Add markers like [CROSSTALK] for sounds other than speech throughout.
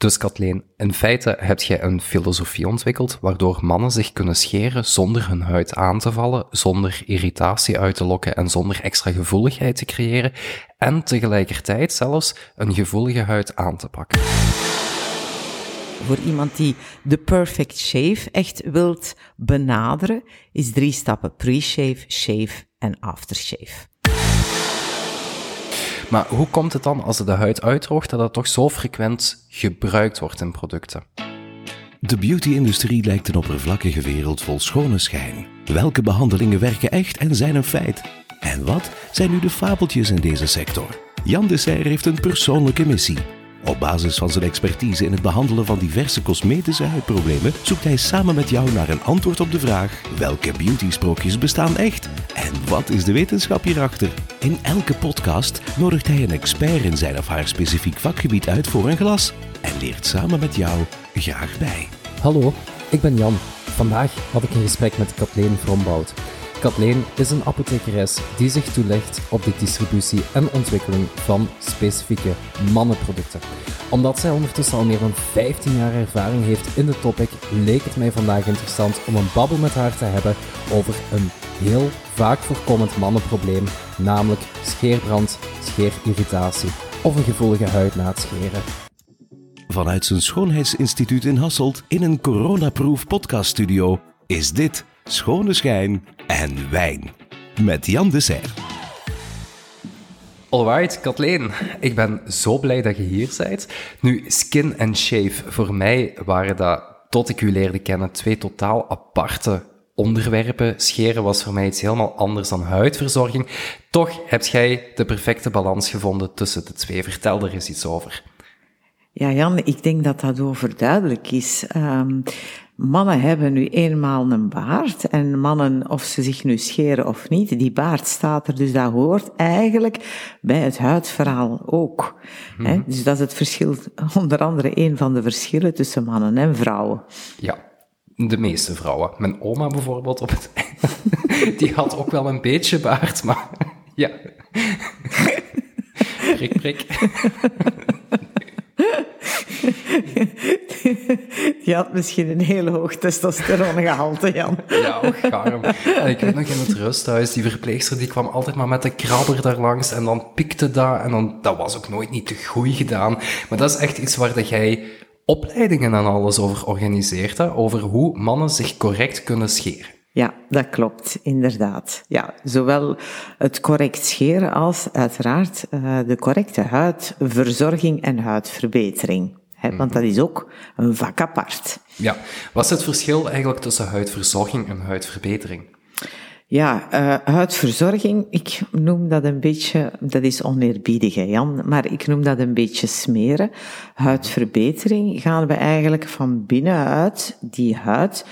Dus Kathleen, in feite heb jij een filosofie ontwikkeld waardoor mannen zich kunnen scheren zonder hun huid aan te vallen, zonder irritatie uit te lokken en zonder extra gevoeligheid te creëren en tegelijkertijd zelfs een gevoelige huid aan te pakken. Voor iemand die de perfect shave echt wilt benaderen, is drie stappen pre-shave, shave en aftershave. Maar hoe komt het dan als de huid uitdroogt dat het toch zo frequent gebruikt wordt in producten? De beauty-industrie lijkt een oppervlakkige wereld vol schone schijn. Welke behandelingen werken echt en zijn een feit? En wat zijn nu de fabeltjes in deze sector? Jan de Serre heeft een persoonlijke missie. Op basis van zijn expertise in het behandelen van diverse cosmetische huidproblemen zoekt hij samen met jou naar een antwoord op de vraag: welke beauty-sprookjes bestaan echt en wat is de wetenschap hierachter? In elke podcast nodigt hij een expert in zijn of haar specifiek vakgebied uit voor een glas en leert samen met jou graag bij. Hallo, ik ben Jan. Vandaag had ik een gesprek met Kathleen Vrombout. Kathleen is een apothekeres die zich toelegt op de distributie en ontwikkeling van specifieke mannenproducten. Omdat zij ondertussen al meer dan 15 jaar ervaring heeft in de topic, leek het mij vandaag interessant om een babbel met haar te hebben over een heel vaak voorkomend mannenprobleem, namelijk scheerbrand, scheerirritatie of een gevoelige huid na het scheren. Vanuit zijn schoonheidsinstituut in Hasselt in een coronaproof podcaststudio is dit Schone Schijn en Wijn met Jan de Serre. Alright, Kathleen, ik ben zo blij dat je hier bent. Nu, skin en shave, voor mij waren dat, tot ik u leerde kennen, twee totaal aparte onderwerpen. Scheren was voor mij iets helemaal anders dan huidverzorging. Toch heb jij de perfecte balans gevonden tussen de twee. Vertel er eens iets over. Ja, Jan, ik denk dat dat overduidelijk is. Um, mannen hebben nu eenmaal een baard en mannen, of ze zich nu scheren of niet, die baard staat er, dus dat hoort eigenlijk bij het huidverhaal ook. Mm -hmm. Dus dat is het verschil, [LAUGHS] onder andere een van de verschillen tussen mannen en vrouwen. Ja, de meeste vrouwen. Mijn oma bijvoorbeeld, op het [LAUGHS] die had ook wel een beetje baard, maar [LAUGHS] ja. prik, prik. [LAUGHS] Je had misschien een heel hoog testosterongehalte, Jan. Ja, ook garm. Ik weet nog in het rusthuis, die verpleegster die kwam altijd maar met de krabber daar langs en dan pikte dat en dan, dat was ook nooit niet te goed gedaan. Maar dat is echt iets waar dat jij opleidingen en alles over organiseert, hè? over hoe mannen zich correct kunnen scheren. Ja, dat klopt, inderdaad. Ja, zowel het correct scheren als uiteraard uh, de correcte huidverzorging en huidverbetering. Want dat is ook een vak apart. Ja, wat is het verschil eigenlijk tussen huidverzorging en huidverbetering? Ja, uh, huidverzorging, ik noem dat een beetje, dat is oneerbiedig hè Jan, maar ik noem dat een beetje smeren. Huidverbetering gaan we eigenlijk van binnenuit die huid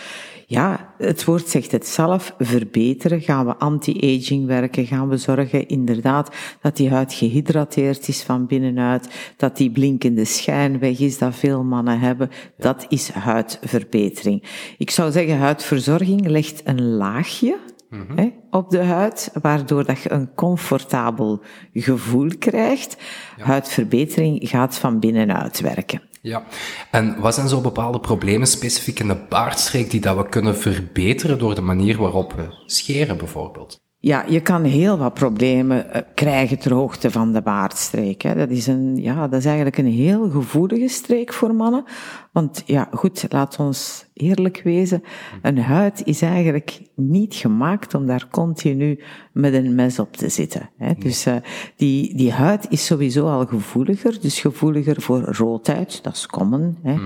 ja, het woord zegt het zelf, verbeteren. Gaan we anti-aging werken? Gaan we zorgen inderdaad dat die huid gehydrateerd is van binnenuit? Dat die blinkende schijn weg is, dat veel mannen hebben? Dat is huidverbetering. Ik zou zeggen, huidverzorging legt een laagje Mm -hmm. op de huid, waardoor dat je een comfortabel gevoel krijgt. Ja. Huidverbetering gaat van binnenuit werken. Ja, en wat zijn zo bepaalde problemen specifiek in de baardstreek die dat we kunnen verbeteren door de manier waarop we scheren bijvoorbeeld? Ja, je kan heel wat problemen krijgen ter hoogte van de baardstreek. Hè. Dat, is een, ja, dat is eigenlijk een heel gevoelige streek voor mannen. Want ja, goed, laat ons eerlijk wezen. Een huid is eigenlijk niet gemaakt om daar continu met een mes op te zitten. Hè. Dus uh, die, die huid is sowieso al gevoeliger. Dus gevoeliger voor roodhuid, dat is common. Hè.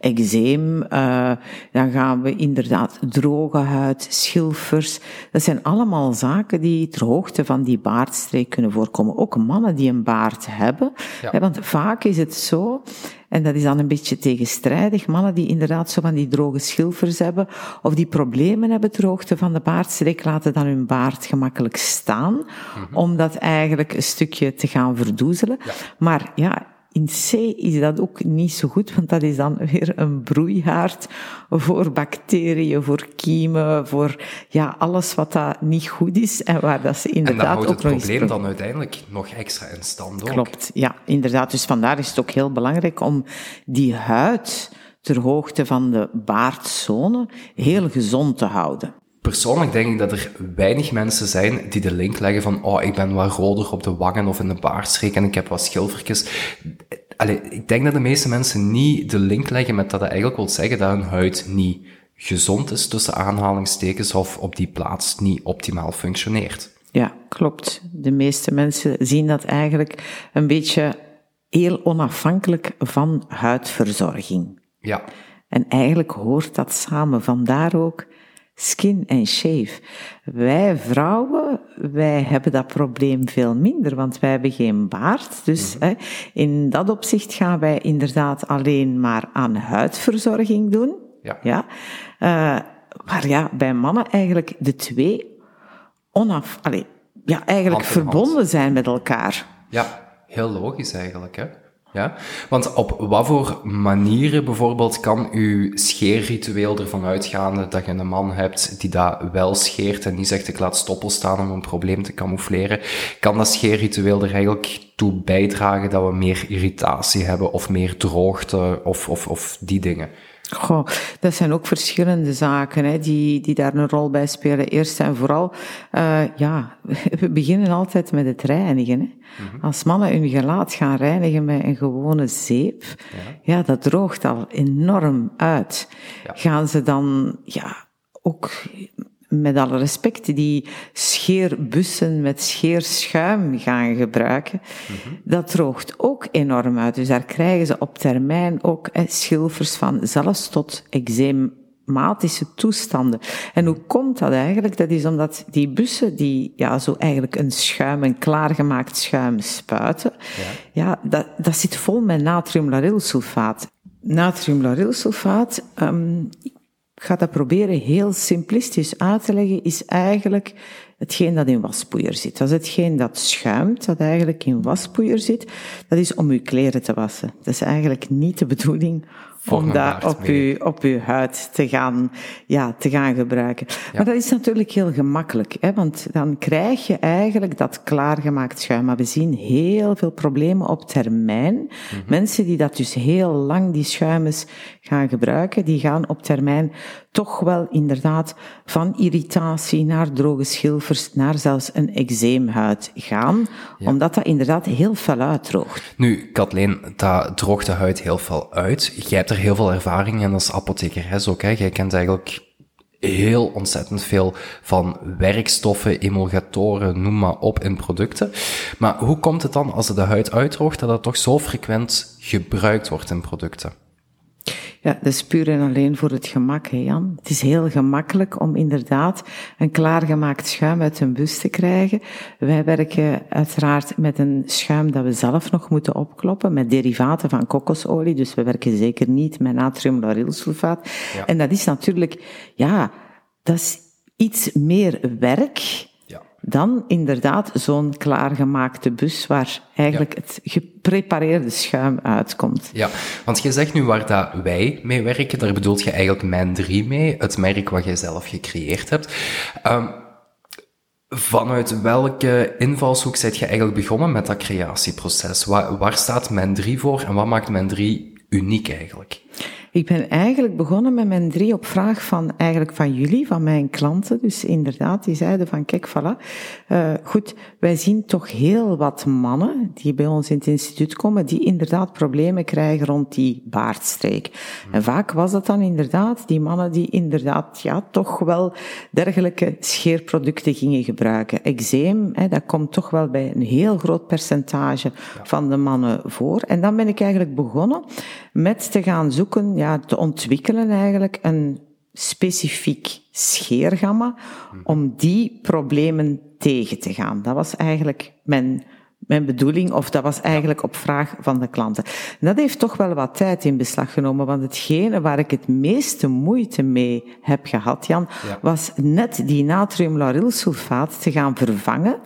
Eczeem, uh, dan gaan we inderdaad droge huid, schilfers. Dat zijn allemaal zaken die ter hoogte van die baardstreek kunnen voorkomen. Ook mannen die een baard hebben. Ja. Hè, want vaak is het zo en dat is dan een beetje tegenstrijdig. Mannen die inderdaad zo van die droge schilfers hebben, of die problemen hebben ter hoogte van de baardstreek, laten dan hun baard gemakkelijk staan, mm -hmm. om dat eigenlijk een stukje te gaan verdoezelen. Ja. Maar ja, in C is dat ook niet zo goed, want dat is dan weer een broeihaard voor bacteriën, voor kiemen, voor ja, alles wat dat niet goed is en waar dat ze inderdaad ook nog En dan houdt het probleem dan uiteindelijk nog extra in stand ook. Klopt, ja, inderdaad. Dus vandaar is het ook heel belangrijk om die huid ter hoogte van de baardzone heel gezond te houden. Persoonlijk denk ik dat er weinig mensen zijn die de link leggen van oh, ik ben wat roder op de wangen of in de baardstreek en ik heb wat schilfertjes. Allee, ik denk dat de meeste mensen niet de link leggen met dat het eigenlijk wil zeggen dat hun huid niet gezond is tussen aanhalingstekens of op die plaats niet optimaal functioneert. Ja, klopt. De meeste mensen zien dat eigenlijk een beetje heel onafhankelijk van huidverzorging. Ja. En eigenlijk hoort dat samen. Vandaar ook skin en shave. Wij vrouwen, wij hebben dat probleem veel minder, want wij hebben geen baard. Dus hè, in dat opzicht gaan wij inderdaad alleen maar aan huidverzorging doen. Ja. ja? Uh, maar ja, bij mannen eigenlijk de twee onaf, allee, ja, eigenlijk hand. verbonden zijn met elkaar. Ja, heel logisch eigenlijk, hè? Ja, want op wat voor manieren bijvoorbeeld kan uw scheerritueel ervan uitgaande dat je een man hebt die dat wel scheert en die zegt ik laat stoppel staan om een probleem te camoufleren, kan dat scheerritueel er eigenlijk toe bijdragen dat we meer irritatie hebben of meer droogte of, of, of die dingen? Goh, dat zijn ook verschillende zaken hè, die, die daar een rol bij spelen. Eerst en vooral, uh, ja, [LAUGHS] we beginnen altijd met het reinigen. Hè. Mm-hmm. Als mannen hun gelaat gaan reinigen met een gewone zeep, ja, ja dat droogt al enorm uit. Ja. Gaan ze dan, ja, ook met alle respect, die scheerbussen met scheerschuim gaan gebruiken, mm-hmm. dat droogt ook enorm uit. Dus daar krijgen ze op termijn ook eh, schilfers van, zelfs tot eczeematische toestanden. En hoe komt dat eigenlijk? Dat is omdat die bussen, die ja, zo eigenlijk een schuim, een klaargemaakt schuim spuiten, ja, ja dat, dat zit vol met natriumlaurylsulfaat. Natriumlaurylsulfaat, um, ik ga dat proberen heel simplistisch uit te leggen, is eigenlijk hetgeen dat in waspoeier zit. Dat is hetgeen dat schuimt, dat eigenlijk in waspoeier zit. Dat is om uw kleren te wassen. Dat is eigenlijk niet de bedoeling om dat op uw, op uw huid te gaan, ja, te gaan gebruiken. Ja. Maar dat is natuurlijk heel gemakkelijk, hè, want dan krijg je eigenlijk dat klaargemaakt schuim. Maar we zien heel veel problemen op termijn. Mm -hmm. Mensen die dat dus heel lang, die schuimes, gaan gebruiken, die gaan op termijn toch wel inderdaad van irritatie naar droge schilfers, naar zelfs een eczeemhuid gaan, ja. omdat dat inderdaad heel fel uitdroogt. Nu, Kathleen, dat droogt de huid heel fel uit. Jij hebt er heel veel ervaring in als apothekeres ook. Hè? Jij kent eigenlijk heel ontzettend veel van werkstoffen, emulgatoren, noem maar op in producten. Maar hoe komt het dan als de huid uitdroogt dat dat toch zo frequent gebruikt wordt in producten? Ja, dat is puur en alleen voor het gemak, hè Jan. Het is heel gemakkelijk om inderdaad een klaargemaakt schuim uit een bus te krijgen. Wij werken uiteraard met een schuim dat we zelf nog moeten opkloppen, met derivaten van kokosolie. Dus we werken zeker niet met natriumlaurylsulfaat. Ja. En dat is natuurlijk, ja, dat is iets meer werk dan inderdaad zo'n klaargemaakte bus waar eigenlijk ja. het geprepareerde schuim uitkomt. Ja, want je zegt nu waar dat wij mee werken, daar bedoelt je eigenlijk mijn 3 mee, het merk wat jij zelf gecreëerd hebt. Um, vanuit welke invalshoek zit je eigenlijk begonnen met dat creatieproces? Waar, waar staat mijn 3 voor en wat maakt mijn 3 uniek eigenlijk? Ik ben eigenlijk begonnen met mijn drie op vraag van, eigenlijk van jullie, van mijn klanten. Dus inderdaad, die zeiden van, kijk, voilà. Uh, goed, wij zien toch heel wat mannen die bij ons in het instituut komen, die inderdaad problemen krijgen rond die baardstreek. En vaak was dat dan inderdaad die mannen die inderdaad, ja, toch wel dergelijke scheerproducten gingen gebruiken. Eczeem, hè, dat komt toch wel bij een heel groot percentage ja. van de mannen voor. En dan ben ik eigenlijk begonnen met te gaan zoeken, te ontwikkelen eigenlijk een specifiek scheergamma om die problemen tegen te gaan. Dat was eigenlijk mijn mijn bedoeling, of dat was eigenlijk op vraag van de klanten. En dat heeft toch wel wat tijd in beslag genomen, want hetgene waar ik het meeste moeite mee heb gehad, Jan, was net die natriumlaurylsulfaat te gaan vervangen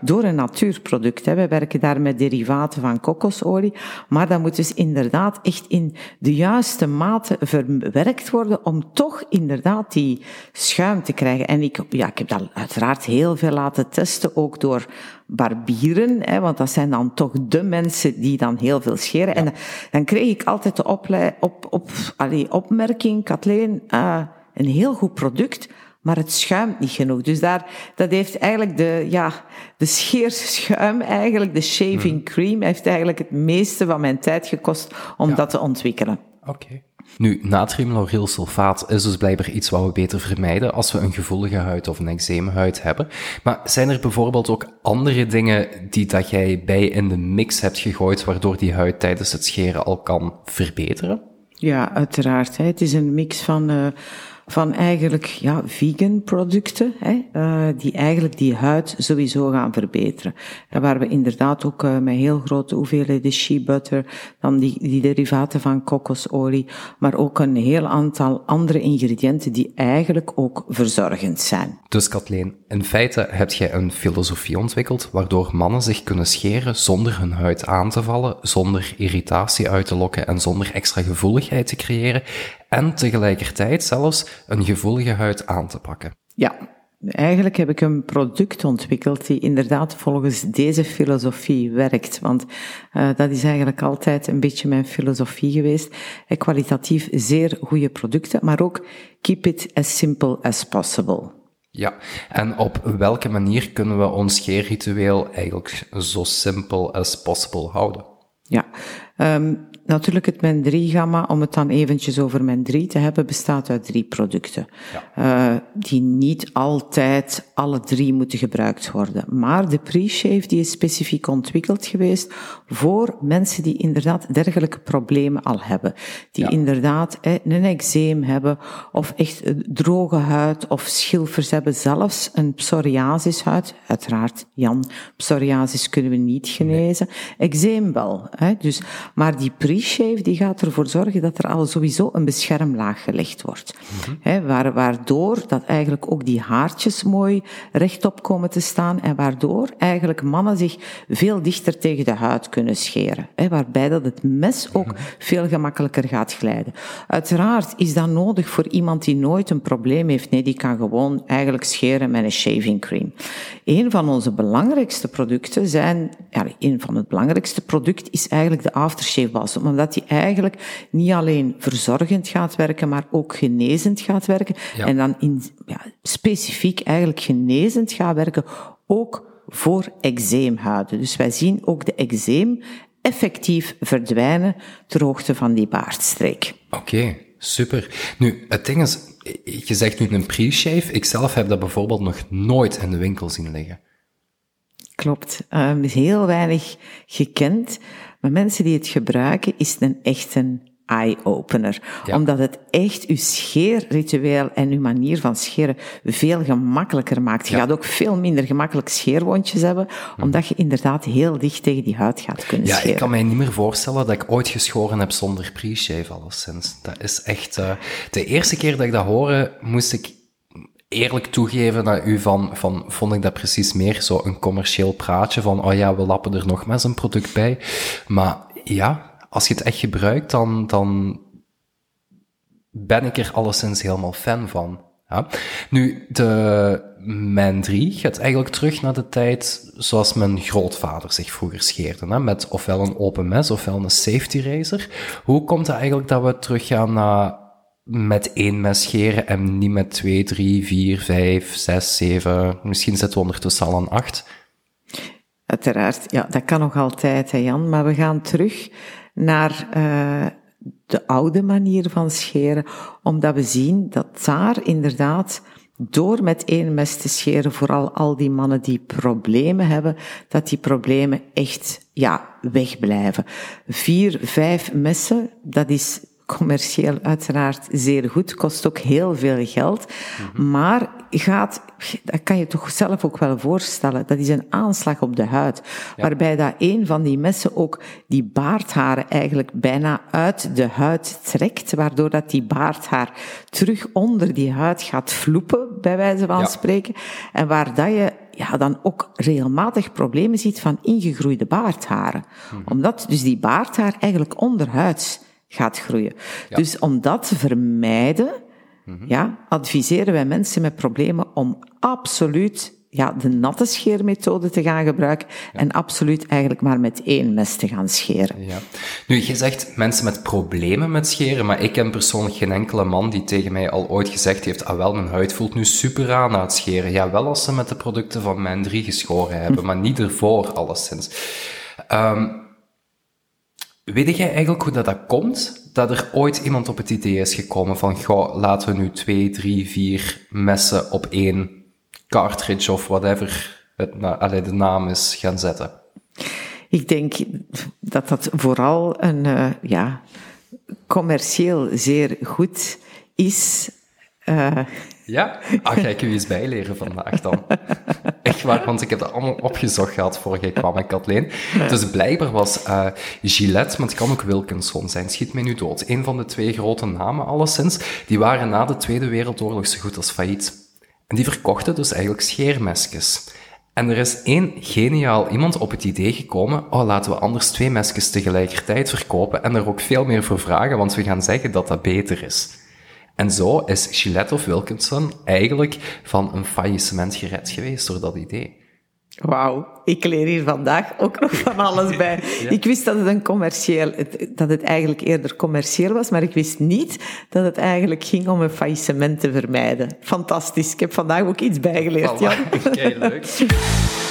door een natuurproduct. We werken daar met derivaten van kokosolie, maar dat moet dus inderdaad echt in de juiste mate verwerkt worden om toch inderdaad die schuim te krijgen. En ik, ja, ik heb dat uiteraard heel veel laten testen, ook door barbieren, hè, want dat zijn dan toch de mensen die dan heel veel scheren. En dan kreeg ik altijd de oplei, op, op, allee, opmerking, Kathleen, uh, een heel goed product, maar het schuimt niet genoeg. Dus daar, dat heeft eigenlijk de, ja, de scheerschuim, [LAUGHS] eigenlijk de shaving hmm. cream, heeft eigenlijk het meeste van mijn tijd gekost om dat te ontwikkelen. Oké. Nu, natriumlaurylsulfaat is dus blijkbaar iets wat we beter vermijden als we een gevoelige huid of een eczeemhuid hebben. Maar zijn er bijvoorbeeld ook andere dingen die dat jij bij in de mix hebt gegooid, waardoor die huid tijdens het scheren al kan verbeteren? Ja, uiteraard. Hè. Het is een mix van... Uh, van eigenlijk ja, vegan producten, hè, uh, die eigenlijk die huid sowieso gaan verbeteren. En waar we inderdaad ook uh, met heel grote hoeveelheden shea butter, dan die, die derivaten van kokosolie, maar ook een heel aantal andere ingrediënten die eigenlijk ook verzorgend zijn. Dus Kathleen, in feite heb jij een filosofie ontwikkeld waardoor mannen zich kunnen scheren zonder hun huid aan te vallen, zonder irritatie uit te lokken en zonder extra gevoeligheid te creëren en tegelijkertijd zelfs een gevoelige huid aan te pakken. Ja, Eigenlijk heb ik een product ontwikkeld die inderdaad volgens deze filosofie werkt. Want uh, dat is eigenlijk altijd een beetje mijn filosofie geweest. En kwalitatief zeer goede producten, maar ook keep it as simple as possible. Ja, en op welke manier kunnen we ons scheerritueel eigenlijk zo simpel as possible houden? Ja, um, natuurlijk het Men 3 gamma, om het dan eventjes over Men 3 te hebben, bestaat uit drie producten. Ja. Uh, die niet altijd alle drie moeten gebruikt worden. Maar de pre-shave die is specifiek ontwikkeld geweest voor mensen die inderdaad dergelijke problemen al hebben. Die ja. inderdaad eh, een eczeem hebben, of echt droge huid, of schilfers hebben, zelfs een psoriasishuid. Uiteraard, Jan, psoriasis kunnen we niet genezen. Nee. Eczeem wel. Hè, dus, maar die pre die gaat ervoor zorgen dat er al sowieso een beschermlaag gelegd wordt. Mm waardoor dat eigenlijk ook die haartjes mooi rechtop komen te staan en waardoor eigenlijk mannen zich veel dichter tegen de huid kunnen scheren. waarbij dat het mes ook mhm. veel gemakkelijker gaat glijden. Uiteraard is dat nodig voor iemand die nooit een probleem heeft. Nee, die kan gewoon eigenlijk scheren met een shaving cream. Een van onze belangrijkste producten zijn, ja, een van het belangrijkste product is eigenlijk de aftershave balsem omdat die eigenlijk niet alleen verzorgend gaat werken, maar ook genezend gaat werken. En dan in, ja, specifiek eigenlijk genezend gaat werken, ook voor eczeemhuiden. Dus wij zien ook de eczeem effectief verdwijnen ter hoogte van die baardstreek. Oké, super. Nu, het ding is, je zegt nu een pre-shave. Ik zelf heb dat bijvoorbeeld nog nooit in de winkel zien liggen. Klopt. Um, is heel weinig gekend. Maar mensen die het gebruiken, is het een echt een eye-opener. Omdat het echt uw scheerritueel en uw manier van scheren veel gemakkelijker maakt. Je gaat ook veel minder gemakkelijk scheerwondjes hebben, mhm. omdat je inderdaad heel dicht tegen die huid gaat kunnen scheren. Ja, ik kan mij niet meer voorstellen dat ik ooit geschoren heb zonder pre-shave alleszins. Dat is echt... Uh, de eerste keer dat ik dat hoorde, moest ik eerlijk toegeven naar u van, van, vond ik dat precies meer zo een commercieel praatje van, oh ja, we lappen er nog eens een product bij. Maar ja, als je het echt gebruikt, dan, dan ben ik er alleszins helemaal fan van. Ja. Nu, de mijn 3 gaat eigenlijk terug naar de tijd zoals mijn grootvader zich vroeger scheerde. Hè? Met ofwel een open mes ofwel een safety razor. Hoe komt het eigenlijk dat we teruggaan naar met één mes scheren en niet met twee, drie, vier, vijf, zes, zeven. Misschien zitten we ondertussen al aan acht. Uiteraard, ja, dat kan nog altijd, Jan. Maar we gaan terug naar uh, de oude manier van scheren, omdat we zien dat daar inderdaad door met één mes te scheren, vooral al die mannen die problemen hebben, dat die problemen echt, ja, wegblijven. Vier, vijf messen, dat is commercieel uiteraard zeer goed, kost ook heel veel geld, maar gaat, dat kan je toch zelf ook wel voorstellen, dat is een aanslag op de huid, waarbij dat een van die messen ook die baardharen eigenlijk bijna uit de huid trekt, waardoor dat die baardhaar terug onder die huid gaat vloepen, bij wijze van spreken, en waar dat je ja, dan ook regelmatig problemen ziet van ingegroeide baardharen. Omdat dus die baardhaar eigenlijk onderhuids gaat groeien. Dus om dat te vermijden, ja, adviseren wij mensen met problemen om absoluut ja, de natte scheermethode te gaan gebruiken en absoluut eigenlijk maar met één mes te gaan scheren. Ja. Nu, je zegt mensen met problemen met scheren, maar ik ken persoonlijk geen enkele man die tegen mij al ooit gezegd heeft, ah wel, mijn huid voelt nu super aan na het scheren. Ja, wel als ze met de producten van mijn 3 geschoren hebben, maar niet ervoor alleszins. Um, weet jij eigenlijk hoe dat, dat komt? Dat er ooit iemand op het idee is gekomen van, goh, laten we nu twee, drie, vier messen op één cartridge of whatever het de naam is gaan zetten? Ik denk dat dat vooral een uh, ja, commercieel zeer goed is. Uh, ja? Ah, ga ik u eens bijleren vandaag dan. [LAUGHS] Echt waar, want ik heb dat allemaal opgezocht gehad voor ik kwam met Kathleen. Dus blijkbaar was uh, Gillette, maar het kan ook Wilkinson zijn, schiet mij nu dood. Een van de twee grote namen alleszins, die waren na de Tweede Wereldoorlog zo goed als failliet. En die verkochten dus eigenlijk scheermesjes. En er is één geniaal iemand op het idee gekomen, oh, laten we anders twee mesjes tegelijkertijd verkopen en er ook veel meer voor vragen, want we gaan zeggen dat dat beter is. En zo is Gillette of Wilkinson eigenlijk van een faillissement gered geweest door dat idee. Wauw, ik leer hier vandaag ook nog van alles bij. [LAUGHS] Ik wist dat het een commerciëel, dat het eigenlijk eerder commercieel was, maar ik wist niet dat het eigenlijk ging om een faillissement te vermijden. Fantastisch. Ik heb vandaag ook iets bijgeleerd, Jan. Oké, [LAUGHS] leuk. [LAUGHS]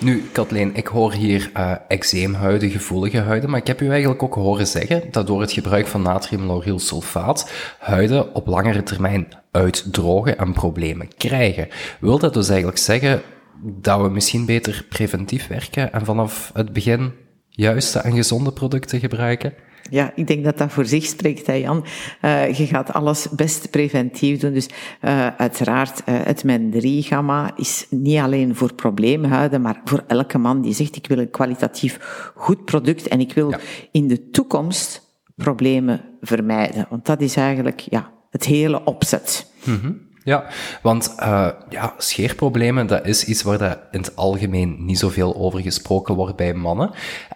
Nu, Kathleen, ik hoor hier uh, eczeemhuiden, gevoelige huiden, maar ik heb u eigenlijk ook horen zeggen dat door het gebruik van natriumlaurylsulfaat huiden op langere termijn uitdrogen en problemen krijgen. Wil dat dus eigenlijk zeggen dat we misschien beter preventief werken en vanaf het begin juiste en gezonde producten gebruiken? Ja, ik denk dat dat voor zich spreekt, hè Jan. Uh, je gaat alles best preventief doen. Dus uh, uiteraard, uh, het MEN3-gamma is niet alleen voor probleemhuiden, maar voor elke man die zegt, ik wil een kwalitatief goed product en ik wil ja. in de toekomst problemen vermijden. Want dat is eigenlijk ja, het hele opzet. Mm -hmm. Ja, want uh, ja, scheerproblemen, dat is iets waar dat in het algemeen niet zoveel over gesproken wordt bij mannen.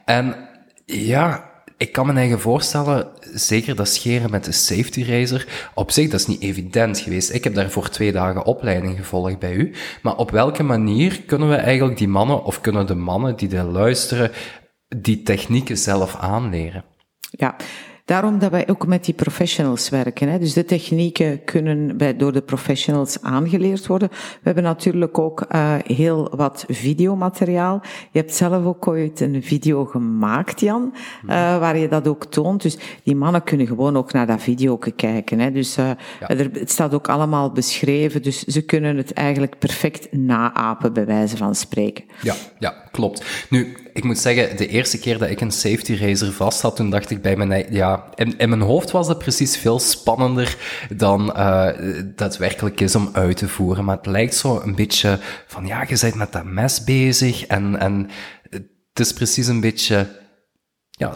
En ja, ik kan me eigen voorstellen, zeker dat scheren met de safety razor, op zich dat is niet evident geweest. Ik heb daarvoor twee dagen opleiding gevolgd bij u. Maar op welke manier kunnen we eigenlijk die mannen, of kunnen de mannen die er luisteren, die technieken zelf aanleren? Ja, Daarom dat wij ook met die professionals werken. Hè. Dus de technieken kunnen bij, door de professionals aangeleerd worden. We hebben natuurlijk ook uh, heel wat videomateriaal. Je hebt zelf ook ooit een video gemaakt, Jan, uh, waar je dat ook toont. Dus die mannen kunnen gewoon ook naar dat video kijken. Hè. Dus uh, ja. er, het staat ook allemaal beschreven. Dus ze kunnen het eigenlijk perfect naapen, bij wijze van spreken. Ja, ja klopt. Nu, ik moet zeggen, de eerste keer dat ik een safety racer vast had, toen dacht ik bij mijn, ja, in, mijn hoofd was dat precies veel spannender dan uh, daadwerkelijk is om uit te voeren. Maar het lijkt zo een beetje van, ja, je bent met dat mes bezig en, en het is precies een beetje, ja,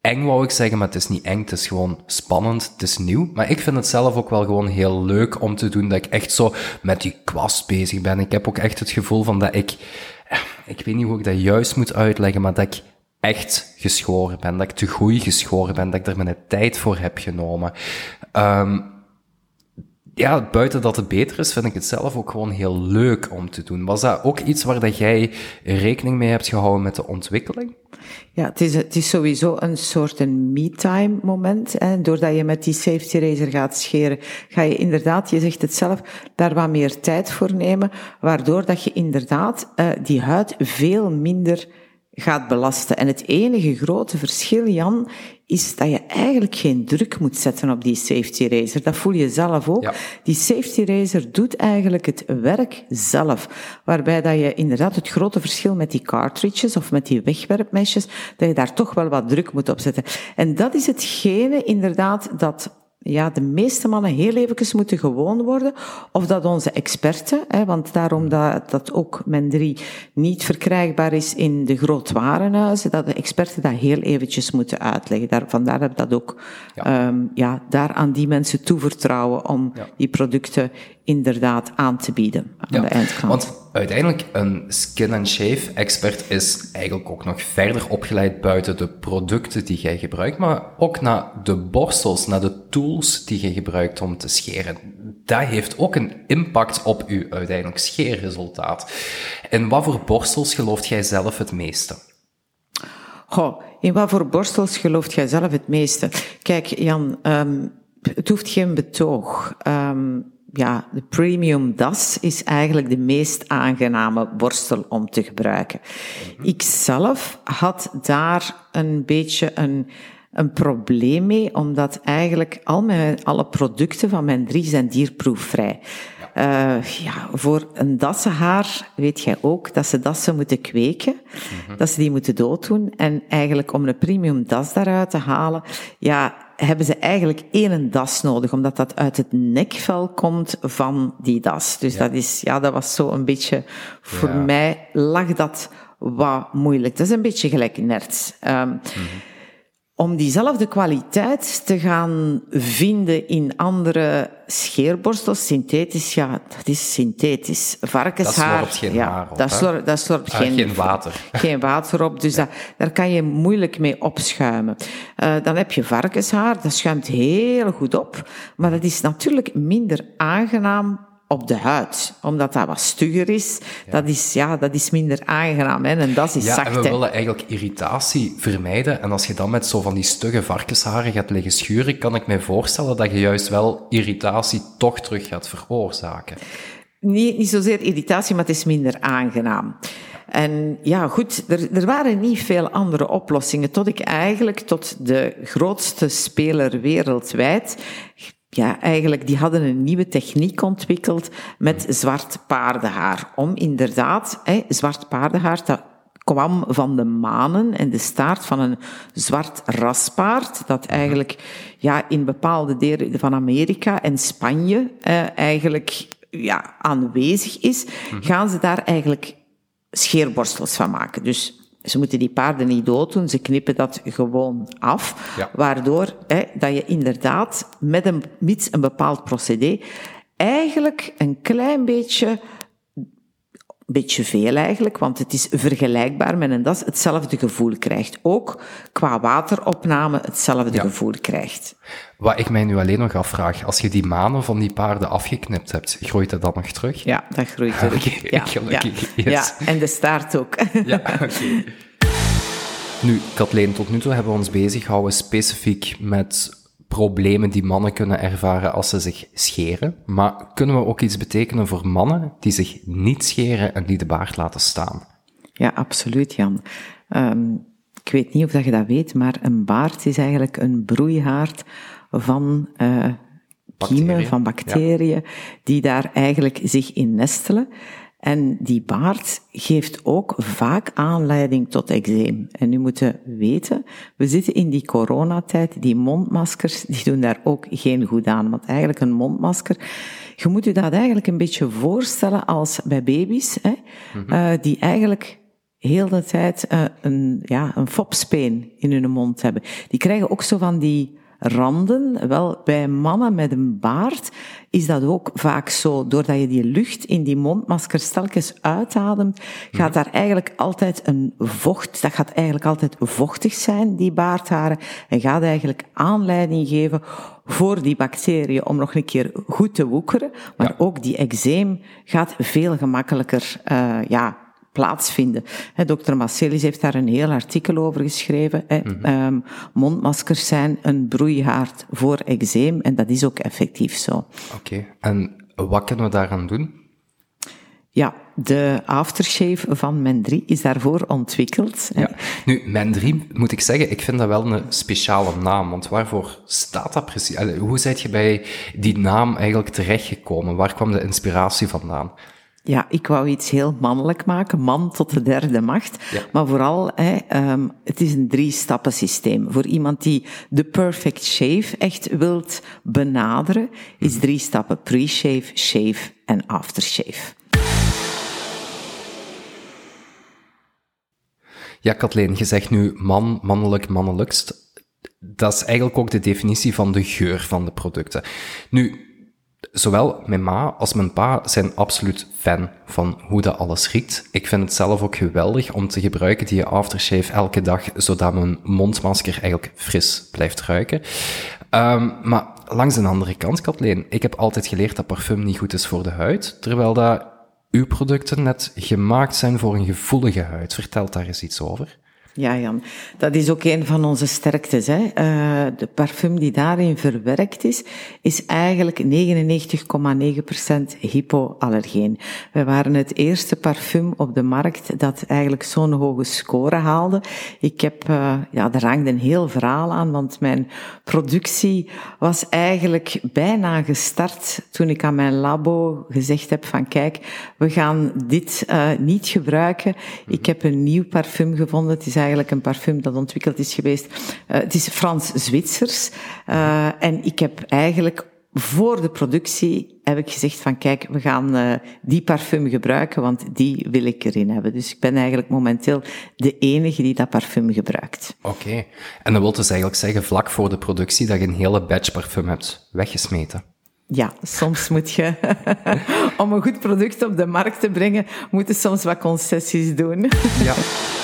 eng wou ik zeggen, maar het is niet eng, het is gewoon spannend, het is nieuw. Maar ik vind het zelf ook wel gewoon heel leuk om te doen dat ik echt zo met die kwast bezig ben. Ik heb ook echt het gevoel van dat ik ik weet niet hoe ik dat juist moet uitleggen, maar dat ik echt geschoren ben, dat ik te goed geschoren ben, dat ik er mijn tijd voor heb genomen. Um, ja, buiten dat het beter is, vind ik het zelf ook gewoon heel leuk om te doen. Was dat ook iets waar dat jij rekening mee hebt gehouden met de ontwikkeling? Ja, het is, het is sowieso een soort een me-time moment. Hè. Doordat je met die safety razor gaat scheren, ga je inderdaad, je zegt het zelf, daar wat meer tijd voor nemen, waardoor dat je inderdaad uh, die huid veel minder gaat belasten. En het enige grote verschil, Jan, is dat je eigenlijk geen druk moet zetten op die safety razor. Dat voel je zelf ook. Ja. Die safety razor doet eigenlijk het werk zelf. Waarbij dat je inderdaad het grote verschil met die cartridges of met die wegwerpmesjes, dat je daar toch wel wat druk moet op zetten. En dat is hetgene inderdaad dat ja, de meeste mannen heel eventjes moeten gewoon worden. Of dat onze experten, hè, want daarom dat, dat ook Men 3 niet verkrijgbaar is in de grootwarenhuizen, dat de experten dat heel eventjes moeten uitleggen. Daar, vandaar heb ik dat ook Ja. ja. ja, daar aan die mensen toevertrouwen om Ja. die producten inderdaad aan te bieden aan de eindklant. Want uiteindelijk, een skin and shave expert is eigenlijk ook nog verder opgeleid buiten de producten die jij gebruikt, maar ook naar de borstels, naar de tools die je gebruikt om te scheren. Dat heeft ook een impact op uw uiteindelijk scheerresultaat. In wat voor borstels gelooft jij zelf het meeste? Goh, in wat voor borstels gelooft jij zelf het meeste? Kijk, Jan, ehm, het hoeft geen betoog. Ehm, ja, de premium das is eigenlijk de meest aangename borstel om te gebruiken. Ik zelf had daar een beetje een, een probleem mee, omdat eigenlijk al mijn, alle producten van mijn drie zijn dierproefvrij. Eh, ja, voor een dassenhaar weet jij ook dat ze dassen moeten kweken, dat ze die moeten dooddoen. En eigenlijk om een premium das daaruit te halen, ja, hebben ze eigenlijk één das nodig, omdat dat uit het nekvel komt van die das. Dus dat is, ja, dat was zo een beetje, voor Ja. mij lag dat wat moeilijk. Dat is een beetje gelijk nerds. Ehm, om diezelfde kwaliteit te gaan vinden in andere scheerborstels, synthetisch, ja, dat is synthetisch. Varkenshaar, slorpt geen ja, haar op, dat slorpt, dat slorpt Ah, geen, geen water. [LAUGHS] Geen water op, dus dat, daar kan je moeilijk mee opschuimen. Eh, dan heb je varkenshaar, dat schuimt heel goed op, maar dat is natuurlijk minder aangenaam op de huid, omdat dat wat stugger is. Dat is, ja, dat is minder aangenaam, hè, en dat is Ja, zacht, en we hè. willen eigenlijk irritatie vermijden. En als je dan met zo van die stugge varkensharen gaat liggen schuren, kan ik mij voorstellen dat je juist wel irritatie toch terug gaat veroorzaken. Niet, niet zozeer irritatie, maar het is minder aangenaam. En ja, goed, er, er waren niet veel andere oplossingen, tot ik eigenlijk tot de grootste speler wereldwijd, ja, eigenlijk, die hadden een nieuwe techniek ontwikkeld met zwart paardenhaar. Om inderdaad, hè, zwart paardenhaar, dat kwam van de manen en de staart van een zwart raspaard, dat eigenlijk ja, in bepaalde delen van Amerika en Spanje eh, eigenlijk ja, aanwezig is, gaan ze daar eigenlijk scheerborstels van maken. Dus ze moeten die paarden niet dooddoen, ze knippen dat gewoon af, Ja. waardoor hè, dat je inderdaad met een, mits een bepaald procedé eigenlijk een klein beetje beetje veel eigenlijk, want het is vergelijkbaar met een das, hetzelfde gevoel krijgt. Ook qua wateropname hetzelfde Ja. gevoel krijgt. Wat ik mij nu alleen nog afvraag, als je die manen van die paarden afgeknipt hebt, groeit dat dan nog terug? Ja, dat groeit terug. Oké, ja, gelukkig, ja. yes. ja, en de staart ook. Ja, oké. [LAUGHS] Nu, Kathleen, tot nu toe hebben we ons bezig gehouden specifiek met problemen die mannen kunnen ervaren als ze zich scheren. Maar kunnen we ook iets betekenen voor mannen die zich niet scheren en die de baard laten staan? Ja, absoluut, Jan. Ehm, ik weet niet of dat je dat weet, maar een baard is eigenlijk een broeihaard van Bacteriën, kiemen, van bacteriën, die daar eigenlijk zich in nestelen. En die baard geeft ook vaak aanleiding tot eczeem. En nu moeten weten, we zitten in die coronatijd, die mondmaskers, die doen daar ook geen goed aan. Want eigenlijk een mondmasker, je moet je dat eigenlijk een beetje voorstellen als bij baby's, hè, eh, die eigenlijk heel de tijd eh, een, ja, een fopspeen in hun mond hebben. Die krijgen ook zo van die randen. Wel, bij mannen met een baard is dat ook vaak zo. Doordat je die lucht in die mondmasker stelkens uitademt, gaat daar eigenlijk altijd een vocht, dat gaat eigenlijk altijd vochtig zijn, die baardharen, en gaat eigenlijk aanleiding geven voor die bacteriën om nog een keer goed te woekeren. Maar Ja. ook die eczeem gaat veel gemakkelijker, uh, ja, plaatsvinden. He, Dr. Marcelis heeft daar een heel artikel over geschreven. He, Mhm. um, mondmaskers zijn een broeihaard voor eczeem en dat is ook effectief zo. Oké, en wat kunnen we daaraan doen? Ja, de aftershave van Men 3 is daarvoor ontwikkeld. Ja. Nu, Men 3, moet ik zeggen, ik vind dat wel een speciale naam. Want waarvoor staat dat precies? Hoe zijt je bij die naam eigenlijk terechtgekomen? Waar kwam de inspiratie vandaan? Ja, ik wou iets heel mannelijk maken, man tot de derde macht. Maar vooral, hè, um, het is een drie-stappen systeem. Voor iemand die de perfect shave echt wilt benaderen, is drie stappen pre-shave, shave en aftershave. Ja, Kathleen, je zegt nu man, mannelijk, mannelijkst. Dat is eigenlijk ook de definitie van de geur van de producten. Nu, zowel mijn ma als mijn pa zijn absoluut fan van hoe dat alles riekt. Ik vind het zelf ook geweldig om te gebruiken die aftershave elke dag, zodat mijn mondmasker eigenlijk fris blijft ruiken. Um, maar langs de andere kant, Kathleen, ik heb altijd geleerd dat parfum niet goed is voor de huid, terwijl dat uw producten net gemaakt zijn voor een gevoelige huid. Vertel daar eens iets over. Ja, Jan, dat is ook een van onze sterktes. Hè. Uh, de parfum die daarin verwerkt is, is eigenlijk 99,9% hypoallergeen. We waren het eerste parfum op de markt dat eigenlijk zo'n hoge score haalde. Ik heb, uh, ja, er hangt een heel verhaal aan, want mijn productie was eigenlijk bijna gestart toen ik aan mijn labo gezegd heb van kijk, we gaan dit uh, niet gebruiken. Ik heb een nieuw parfum gevonden. Het is eigenlijk een parfum dat ontwikkeld is geweest. Uh, het is Frans-Zwitsers. Uh, en ik heb eigenlijk voor de productie heb ik gezegd van kijk, we gaan uh, die parfum gebruiken, want die wil ik erin hebben. Dus ik ben eigenlijk momenteel de enige die dat parfum gebruikt. Oké. Okay. En dat wil dus eigenlijk zeggen, vlak voor de productie, dat je een hele batch parfum hebt weggesmeten. Ja, soms moet je, [LAUGHS] om een goed product op de markt te brengen, moeten soms wat concessies doen. Ja. [LAUGHS]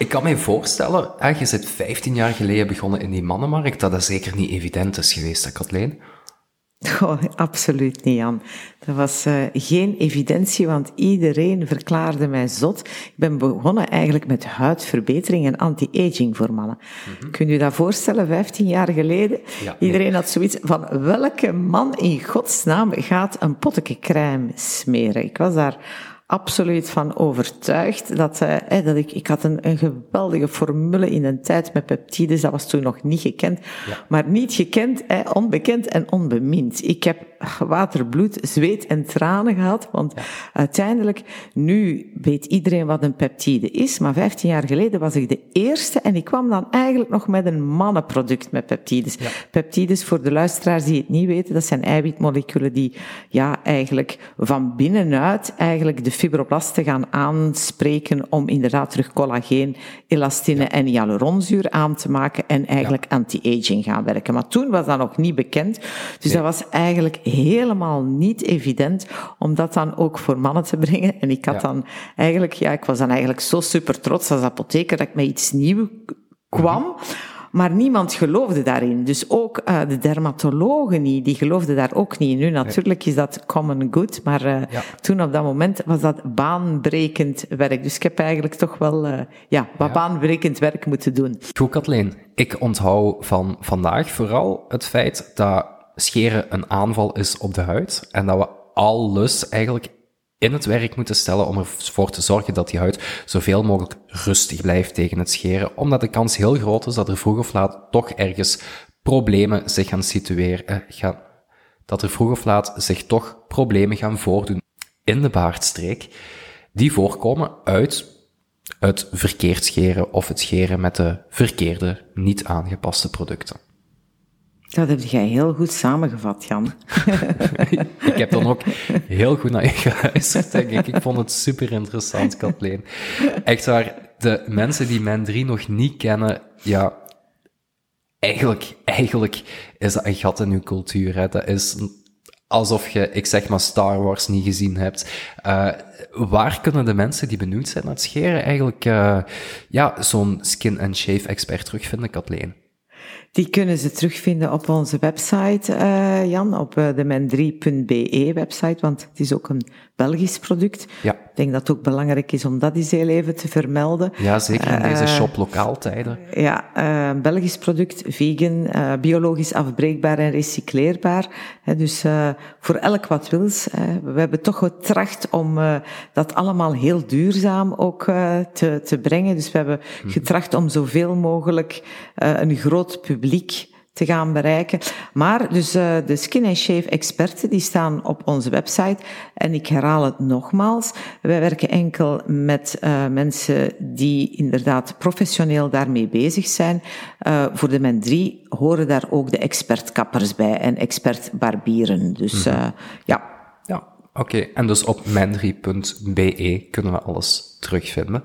Ik kan me voorstellen, je zit 15 jaar geleden begonnen in die mannenmarkt, dat dat zeker niet evident is geweest, Kathleen? Oh, absoluut niet, Jan. Dat was uh, geen evidentie, want iedereen verklaarde mij zot. Ik ben begonnen eigenlijk met huidverbetering en anti-aging voor mannen. Mm Kunt u dat voorstellen, 15 jaar geleden? Ja, iedereen had zoiets van, welke man in godsnaam gaat een potje crème smeren? Ik was daar absoluut van overtuigd dat, uh, dat ik, ik had een, een geweldige formule in een tijd met peptides, dat was toen nog niet gekend, ja. maar niet gekend, eh, onbekend en onbemind. Ik heb water, bloed, zweet en tranen gehad, want ja. uiteindelijk, nu weet iedereen wat een peptide is, maar 15 jaar geleden was ik de eerste en ik kwam dan eigenlijk nog met een mannenproduct met peptides. Ja. Peptides, voor de luisteraars die het niet weten, dat zijn eiwitmoleculen die ja, eigenlijk van binnenuit eigenlijk de fibroblasten gaan aanspreken om inderdaad terug collageen, elastine en hyaluronzuur aan te maken en eigenlijk anti-aging gaan werken. Maar toen was dat nog niet bekend. Dus dat was eigenlijk helemaal niet evident om dat dan ook voor mannen te brengen. En ik had ja. dan eigenlijk, ja, ik was dan eigenlijk zo super trots als apotheker dat ik met iets nieuws kwam. Mm -hmm. Maar niemand geloofde daarin. Dus ook uh, de dermatologen niet, die geloofden daar ook niet in. Nu, natuurlijk is dat common good, maar uh, ja. toen op dat moment was dat baanbrekend werk. Dus ik heb eigenlijk toch wel uh, ja, wat ja. baanbrekend werk moeten doen. Goed, Kathleen. Ik onthoud van vandaag vooral het feit dat scheren een aanval is op de huid en dat we alles eigenlijk in het werk moeten stellen om ervoor te zorgen dat die huid zoveel mogelijk rustig blijft tegen het scheren, omdat de kans heel groot is dat er vroeg of laat toch ergens problemen zich gaan situeren, eh, gaan, dat er vroeg of laat zich toch problemen gaan voordoen in de baardstreek, die voorkomen uit het verkeerd scheren of het scheren met de verkeerde, niet aangepaste producten. Dat heb jij heel goed samengevat, Jan. [LAUGHS] ik heb dan ook heel goed naar je geluisterd, denk ik. Ik vond het super interessant, Kathleen. Echt waar, de mensen die Men 3 nog niet kennen, ja, eigenlijk, eigenlijk is dat een gat in uw cultuur. Hè. Dat is alsof je, ik zeg maar, Star Wars niet gezien hebt. Uh, waar kunnen de mensen die benieuwd zijn naar het scheren eigenlijk, uh, ja, zo'n skin and shave expert terugvinden, Kathleen? Die kunnen ze terugvinden op onze website, uh, Jan, op uh, de men3.be website, want het is ook een Belgisch product. Ja. ik denk dat het ook belangrijk is om dat eens heel even te vermelden. Ja, zeker in deze Uh, shop-lokaal-tijden. Ja, uh, Belgisch product, vegan, biologisch afbreekbaar en recycleerbaar. Dus voor elk wat wils. we hebben toch getracht om dat allemaal heel duurzaam ook te, te brengen. Dus we hebben getracht om zoveel mogelijk een groot publiek te gaan bereiken. Maar dus uh, de Skin and Shave experten die staan op onze website. En ik herhaal het nogmaals. Wij werken enkel met uh, mensen die inderdaad professioneel daarmee bezig zijn. Uh, voor de Men 3 horen daar ook de expertkappers bij en expert-barbieren. Dus mm -hmm. ja. Ja, oké. Okay. En dus op mendri.be kunnen we alles terugvinden.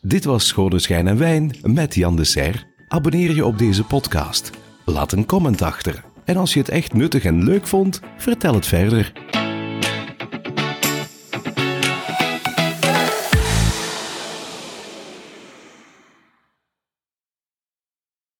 Dit was Schone Schijn en Wijn met Jan de Serre. Abonneer je op deze podcast. Laat een comment achter. En als je het echt nuttig en leuk vond, vertel het verder.